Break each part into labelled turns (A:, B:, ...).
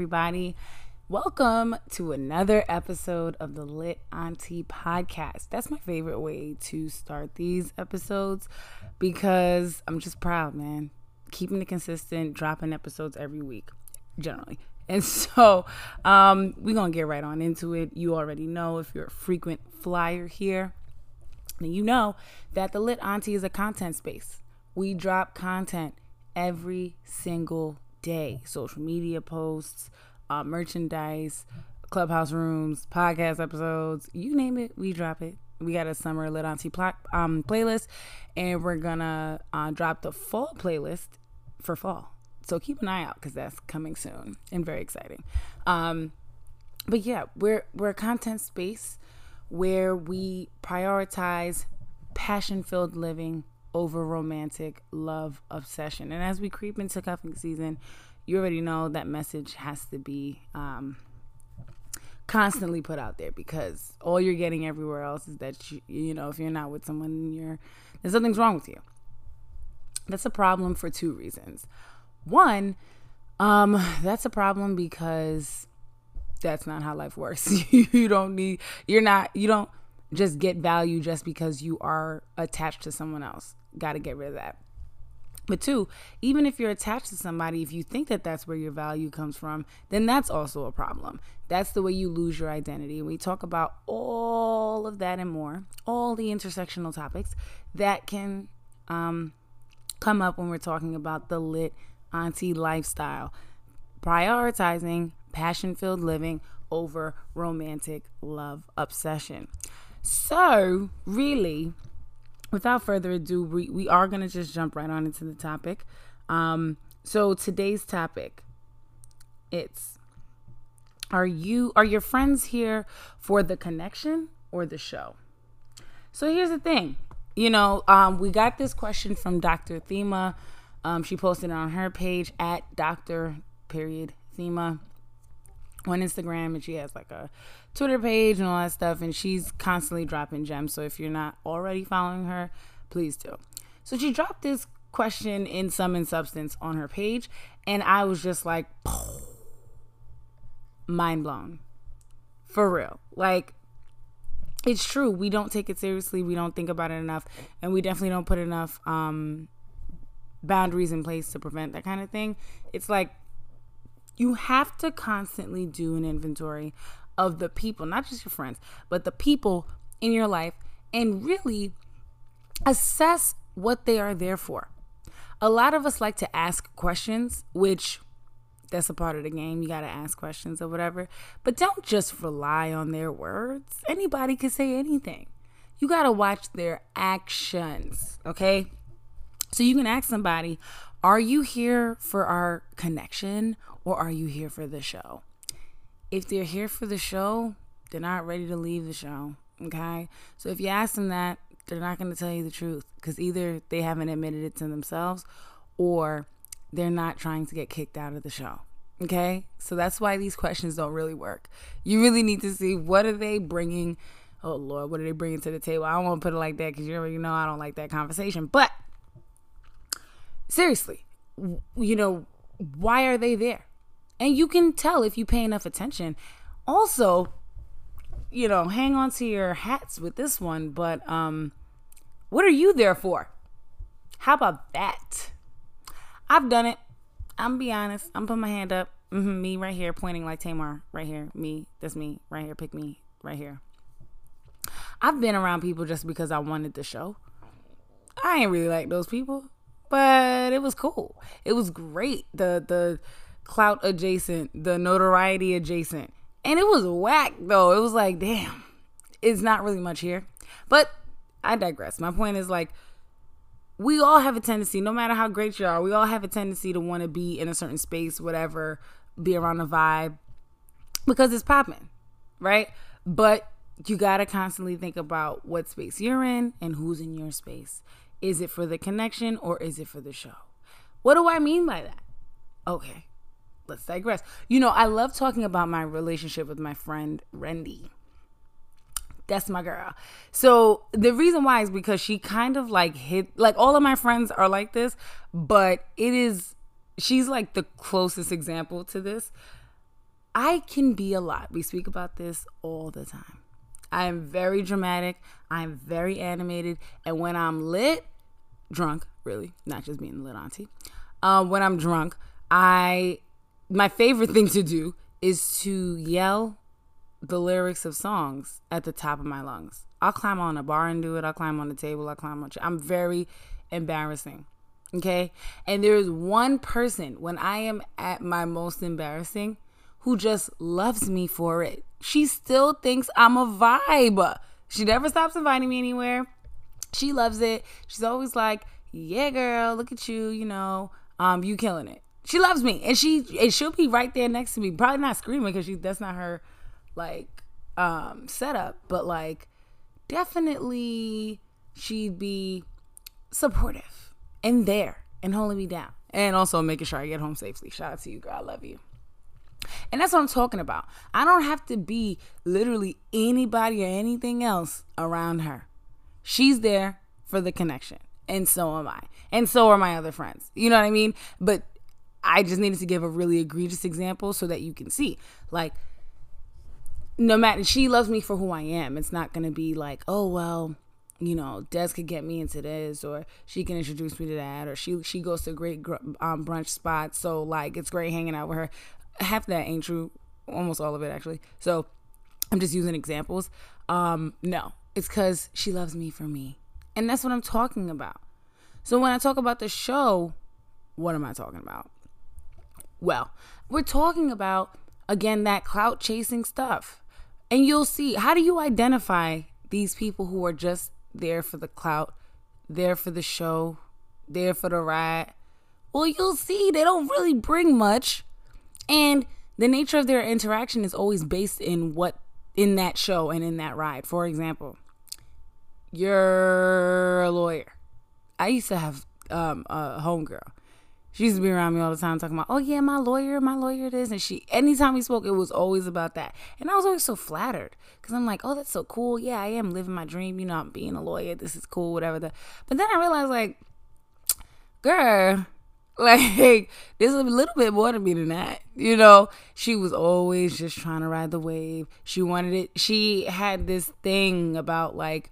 A: everybody. Welcome to another episode of the Lit Auntie podcast. That's my favorite way to start these episodes because I'm just proud, man. Keeping it consistent, dropping episodes every week, generally. And so um, we're going to get right on into it. You already know if you're a frequent flyer here, then you know that the Lit Auntie is a content space. We drop content every single day social media posts, uh, merchandise, clubhouse rooms, podcast episodes, you name it, we drop it. We got a summer lit auntie pl- um, playlist, and we're gonna uh, drop the fall playlist for fall. So keep an eye out because that's coming soon and very exciting. Um, but yeah, we're we're a content space where we prioritize passion filled living over romantic love obsession. And as we creep into cuffing season, you already know that message has to be um, constantly put out there because all you're getting everywhere else is that you, you know if you're not with someone, you're there's something's wrong with you. That's a problem for two reasons. One, um, that's a problem because that's not how life works. you don't need you're not you don't just get value just because you are attached to someone else. Got to get rid of that. But two, even if you're attached to somebody, if you think that that's where your value comes from, then that's also a problem. That's the way you lose your identity. We talk about all of that and more, all the intersectional topics that can um, come up when we're talking about the lit auntie lifestyle, prioritizing passion filled living over romantic love obsession. So, really, without further ado, we, we are going to just jump right on into the topic. Um, so today's topic, it's are you are your friends here for the connection or the show? So here's the thing, you know, um, we got this question from Dr. Thema. Um, she posted it on her page at Dr. Period Thema on Instagram, and she has like a Twitter page and all that stuff, and she's constantly dropping gems. So if you're not already following her, please do. So she dropped this question in sum and substance on her page, and I was just like, mind blown. For real. Like, it's true. We don't take it seriously. We don't think about it enough, and we definitely don't put enough um, boundaries in place to prevent that kind of thing. It's like you have to constantly do an inventory of the people, not just your friends, but the people in your life, and really assess what they are there for. A lot of us like to ask questions, which that's a part of the game. You got to ask questions or whatever. But don't just rely on their words. Anybody can say anything. You got to watch their actions, okay? So you can ask somebody, Are you here for our connection or are you here for the show? if they're here for the show, they're not ready to leave the show. Okay. So if you ask them that, they're not going to tell you the truth because either they haven't admitted it to themselves or they're not trying to get kicked out of the show. Okay. So that's why these questions don't really work. You really need to see what are they bringing. Oh Lord, what are they bringing to the table? I don't want to put it like that because you already know I don't like that conversation. But seriously, you know, why are they there? And you can tell if you pay enough attention. Also, you know, hang on to your hats with this one, but um what are you there for? How about that? I've done it. I'm be honest. I'm putting my hand up. Mm-hmm, me right here, pointing like Tamar, right here. Me, that's me, right here. Pick me, right here. I've been around people just because I wanted the show. I ain't really like those people, but it was cool. It was great. The the clout adjacent, the notoriety adjacent. And it was whack though. It was like, damn, it's not really much here. But I digress. My point is like, we all have a tendency, no matter how great you are, we all have a tendency to want to be in a certain space, whatever, be around the vibe because it's popping, right? But you got to constantly think about what space you're in and who's in your space. Is it for the connection or is it for the show? What do I mean by that? Okay, let's digress. You know, I love talking about my relationship with my friend Rendy. That's my girl. So the reason why is because she kind of like hit like all of my friends are like this, but it is she's like the closest example to this. I can be a lot. We speak about this all the time. I am very dramatic. I'm very animated. And when I'm lit, drunk, really, not just being lit auntie, uh, when I'm drunk, I my favorite thing to do is to yell the lyrics of songs at the top of my lungs. I'll climb on a bar and do it. I'll climb on the table. I'll climb on. I'm very embarrassing. Okay. And there is one person when I am at my most embarrassing who just loves me for it. She still thinks I'm a vibe. She never stops inviting me anywhere. She loves it. She's always like, "Yeah, girl, look at you, you know, um you killing it." She loves me. And she and she'll be right there next to me. Probably not screaming cuz she that's not her like um setup, but like definitely she'd be supportive and there and holding me down. And also making sure I get home safely. Shout out to you, girl. I love you. And that's what I'm talking about. I don't have to be literally anybody or anything else around her. She's there for the connection. And so am I. And so are my other friends. You know what I mean? But I just needed to give a really egregious example so that you can see. Like, no matter, she loves me for who I am. It's not going to be like, oh, well, you know, Des could get me into this, or she can introduce me to that, or she she goes to great um, brunch spots, so like it's great hanging out with her half that ain't true. Almost all of it, actually. So I'm just using examples. Um, no, it's because she loves me for me. And that's what I'm talking about. So when I talk about the show, what am I talking about? Well, we're talking about, again, that clout chasing stuff. And you'll see how do you identify these people who are just there for the clout, there for the show, there for the ride? Well, you'll see they don't really bring much. And the nature of their interaction is always based in what in that show and in that ride. For example, you're a lawyer. I used to have um, a homegirl. She used to be around me all the time talking about, oh yeah, my lawyer, my lawyer this. And she, anytime we spoke, it was always about that. And I was always so flattered because I'm like, oh, that's so cool. Yeah, I am living my dream. You know, I'm being a lawyer. This is cool, whatever. The, but then I realized, like, girl, Like, there's a little bit more to me than that. You know, she was always just trying to ride the wave. She wanted it. She had this thing about like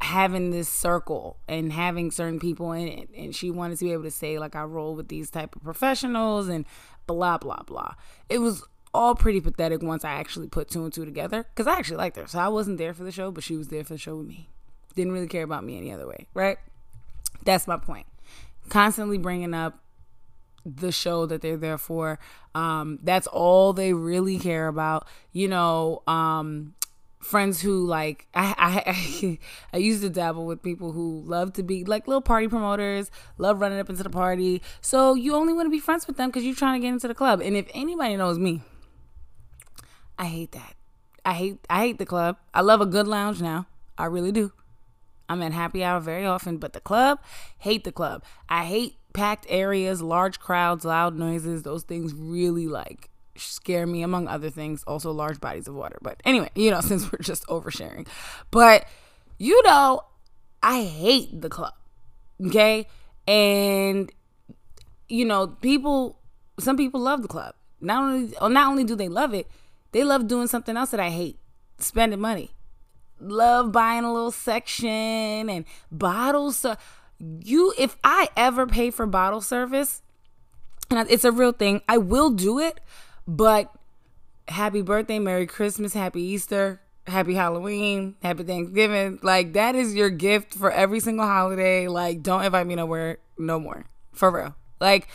A: having this circle and having certain people in it. And she wanted to be able to say, like, I roll with these type of professionals and blah, blah, blah. It was all pretty pathetic once I actually put two and two together because I actually liked her. So I wasn't there for the show, but she was there for the show with me. Didn't really care about me any other way, right? That's my point constantly bringing up the show that they're there for. Um, that's all they really care about. You know, um, friends who like I, I I used to dabble with people who love to be like little party promoters, love running up into the party. So you only want to be friends with them because you're trying to get into the club. And if anybody knows me, I hate that. I hate I hate the club. I love a good lounge now. I really do. I'm at happy hour very often, but the club, hate the club. I hate packed areas, large crowds, loud noises. Those things really like scare me, among other things. Also, large bodies of water. But anyway, you know, since we're just oversharing. But, you know, I hate the club. Okay. And, you know, people, some people love the club. Not only, not only do they love it, they love doing something else that I hate spending money love buying a little section and bottles. So you, if I ever pay for bottle service, and it's a real thing, I will do it. But happy birthday, Merry Christmas, Happy Easter, Happy Halloween, Happy Thanksgiving. Like that is your gift for every single holiday. Like don't invite me nowhere no more. For real. Like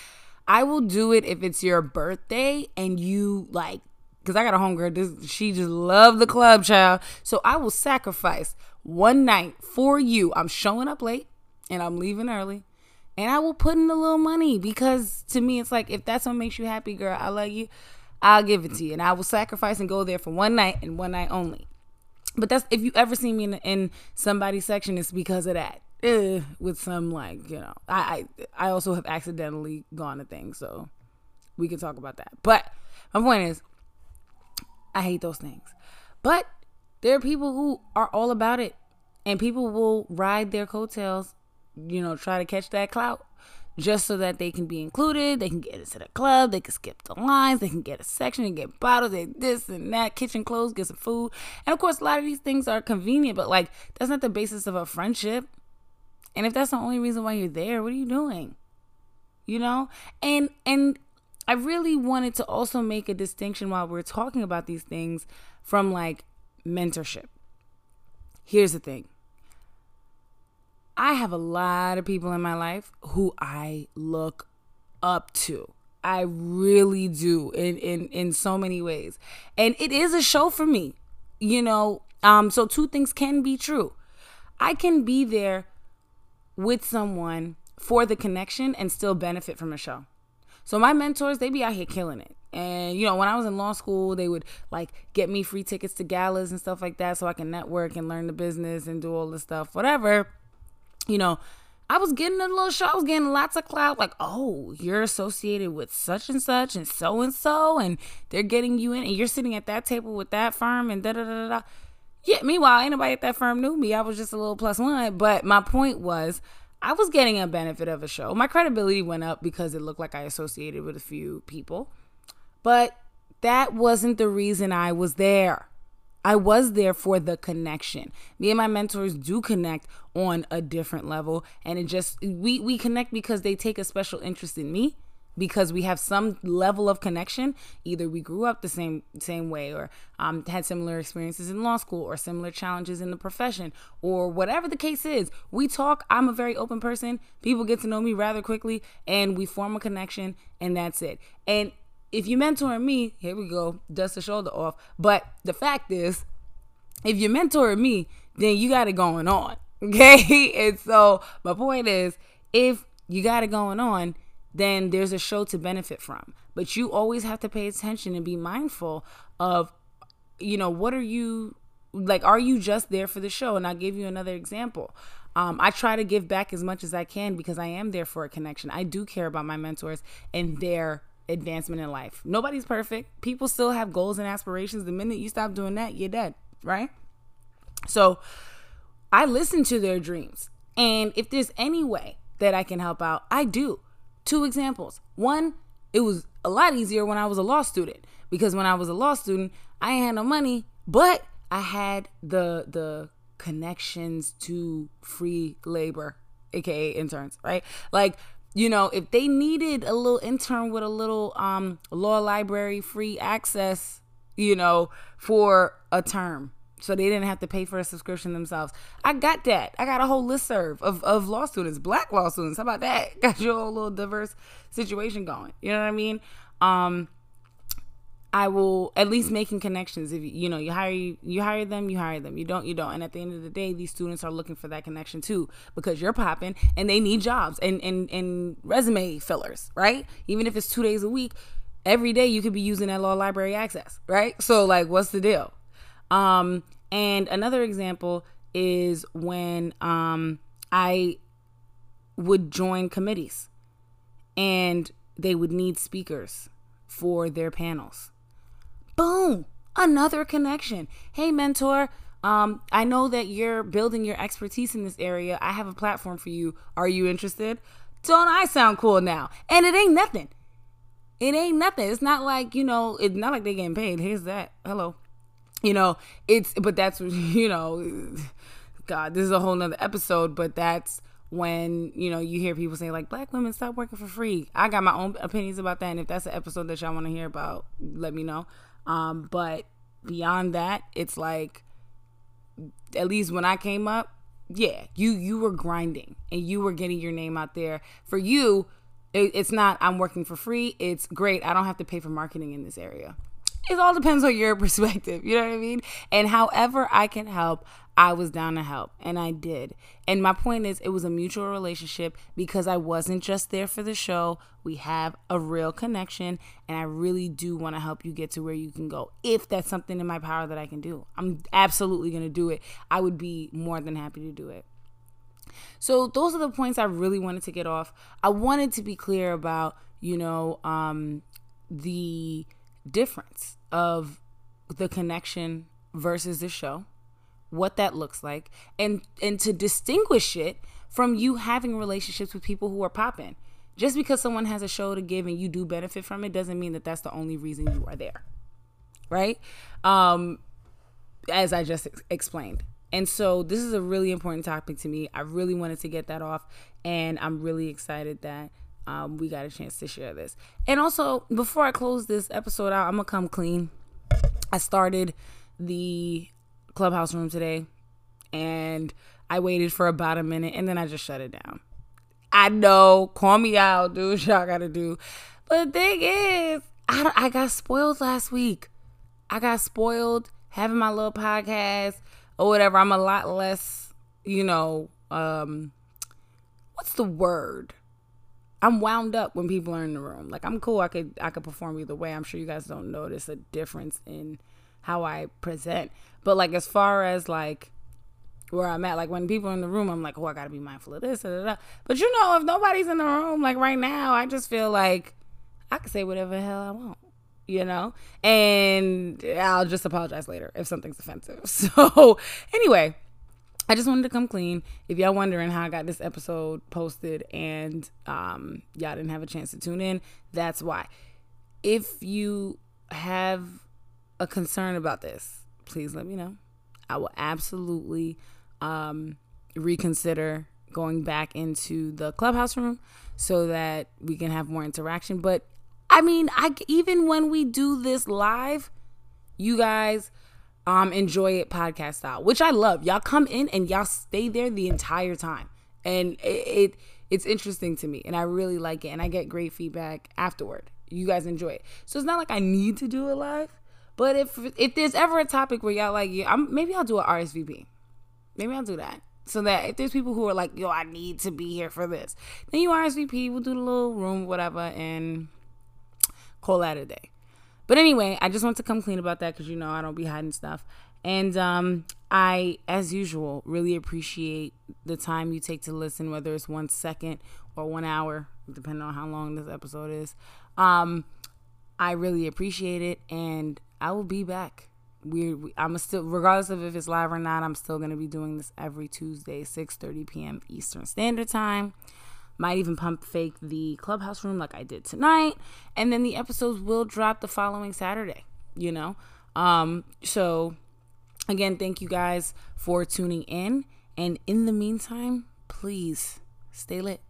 A: I will do it if it's your birthday and you like because I got a homegirl. This, she just loved the club, child. So I will sacrifice one night for you. I'm showing up late and I'm leaving early. And I will put in a little money because to me, it's like, if that's what makes you happy, girl, I love you. I'll give it to you. And I will sacrifice and go there for one night and one night only. But that's if you ever see me in, in somebody's section, it's because of that. Ugh, with some like you know, I, I I also have accidentally gone to things, so we can talk about that. But my point is, I hate those things. But there are people who are all about it and people will ride their coattails, you know, try to catch that clout. just so that they can be included. They can get into the club. They can skip the lines. They can get a section and get bottles. They this and that, kitchen clothes, get some food. And of course, a lot of these things are convenient, but like that's not the basis of a friendship. And if that's the only reason why you're there, what are you doing? You know? And and I really wanted to also make a distinction while we're talking about these things from like mentorship. Here's the thing. I have a lot of people in my life who I look up to. I really do in in in so many ways. And it is a show for me. You know, um so two things can be true. I can be there with someone for the connection and still benefit from a show. So my mentors, they be out here killing it. And you know, when I was in law school, they would like get me free tickets to galas and stuff like that so I can network and learn the business and do all this stuff, whatever. You know, I was getting a little show. I was getting lots of clout. Like, oh, you're associated with such and such and so and so, and they're getting you in, and you're sitting at that table with that firm, and da da da da. Yeah. Meanwhile, anybody at that firm knew me. I was just a little plus one. But my point was, I was getting a benefit of a show. My credibility went up because it looked like I associated with a few people. But that wasn't the reason I was there. I was there for the connection. Me and my mentors do connect on a different level and it just we we connect because they take a special interest in me because we have some level of connection. Either we grew up the same same way or um, had similar experiences in law school or similar challenges in the profession or whatever the case is. We talk. I'm a very open person. People get to know me rather quickly and we form a connection and that's it. And if you mentor me here we go. Dust the shoulder off. But the fact is if you're mentoring me then you got it going on okay? And so my point is if you got it going on then there's a show to benefit from. But you always have to pay attention and be mindful of, you know, what are you like? Are you just there for the show? And I'll give you another example. Um, I try to give back as much as I can because I am there for a connection. I do care about my mentors and their advancement in life. Nobody's perfect. People still have goals and aspirations. The minute you stop doing that, you're dead, right? So I listen to their dreams. And if there's any way that I can help out, I do. Two examples. One, it was a lot easier when I was a law student because when I was a law student, I had no money, but I had the the connections to free labor, aka interns, right? Like, you know, if they needed a little intern with a little um law library free access, you know, for a term, so they didn't have to pay for a subscription themselves. I got that. I got a whole list serve of, of law students, black law students. How about that? Got your whole little diverse situation going. You know what I mean? Um, I will at least making connections. If you, you know you hire you hire them, you hire them. You don't, you don't. And at the end of the day, these students are looking for that connection too because you're popping and they need jobs and and and resume fillers, right? Even if it's two days a week, every day you could be using that law library access, right? So like, what's the deal? Um, and another example is when um, I would join committees and they would need speakers for their panels. Boom! Another connection. Hey, mentor, um, I know that you're building your expertise in this area. I have a platform for you. Are you interested? Don't I sound cool now? And it ain't nothing. It ain't nothing. It's not like, you know, it's not like they getting paid. Here's that. Hello you know it's but that's you know god this is a whole nother episode but that's when you know you hear people say like black women stop working for free. I got my own opinions about that and if that's an episode that y'all want to hear about let me know. Um but beyond that it's like at least when i came up yeah you you were grinding and you were getting your name out there. For you it, it's not i'm working for free it's great i don't have to pay for marketing in this area it all depends on your perspective. You know what I mean? And however I can help, I was down to help. And I did. And my point is, it was a mutual relationship because I wasn't just there for the show. We have a real connection. And I really do want to help you get to where you can go. If that's something in my power that I can do, I'm absolutely going to do it. I would be more than happy to do it. So, those are the points I really wanted to get off. I wanted to be clear about, you know, um, the difference of the connection versus the show, what that looks like, and and to distinguish it from you having relationships with people who are popping. just because someone has a show to give and you do benefit from it doesn't mean that that's the only reason you are there. Right? Um as I just ex- explained. And so this is a really important topic to me. I really wanted to get that off and I'm really excited that um, we got a chance to share this. And also, before I close this episode out, I'm gonna come clean. I started the clubhouse room today and I waited for about a minute and then I just shut it down. I know, call me out, do what y'all gotta do. But the thing is, I, I got spoiled last week. I got spoiled having my little podcast or whatever. I'm a lot less, you know, um, what's the word? I'm wound up when people are in the room. Like I'm cool. I could I could perform either way. I'm sure you guys don't notice a difference in how I present. But like as far as like where I'm at, like when people are in the room, I'm like, oh, I gotta be mindful of this. Da, da, da. But you know, if nobody's in the room, like right now, I just feel like I can say whatever the hell I want, you know, and I'll just apologize later if something's offensive. So anyway, I just wanted to come clean. If y'all wondering how I got this episode posted and um, y'all didn't have a chance to tune in, that's why. If you have a concern about this, please let me know. I will absolutely um, reconsider going back into the clubhouse room so that we can have more interaction. But I mean, I even when we do this live, you guys um enjoy it podcast style, which I love. Y'all come in and y'all stay there the entire time. And it, it it's interesting to me and I really like it and I get great feedback afterward. You guys enjoy it. So it's not like I need to do it live, but if if there's ever a topic where y'all like, yeah, I'm, maybe I'll do an RSVP. Maybe I'll do that. So that if there's people who are like, yo, I need to be here for this, then you RSVP, we'll do the little room, whatever, and call that a day. But anyway, I just want to come clean about that because you know I don't be hiding stuff. And um, I, as usual, really appreciate the time you take to listen, whether it's one second or one hour, depending on how long this episode is. Um, I really appreciate it, and I will be back. We, we I'm still, regardless of if it's live or not, I'm still gonna be doing this every Tuesday, 6:30 p.m. Eastern Standard Time. Might even pump fake the clubhouse room like I did tonight. And then the episodes will drop the following Saturday, you know? Um, so again, thank you guys for tuning in. And in the meantime, please stay lit.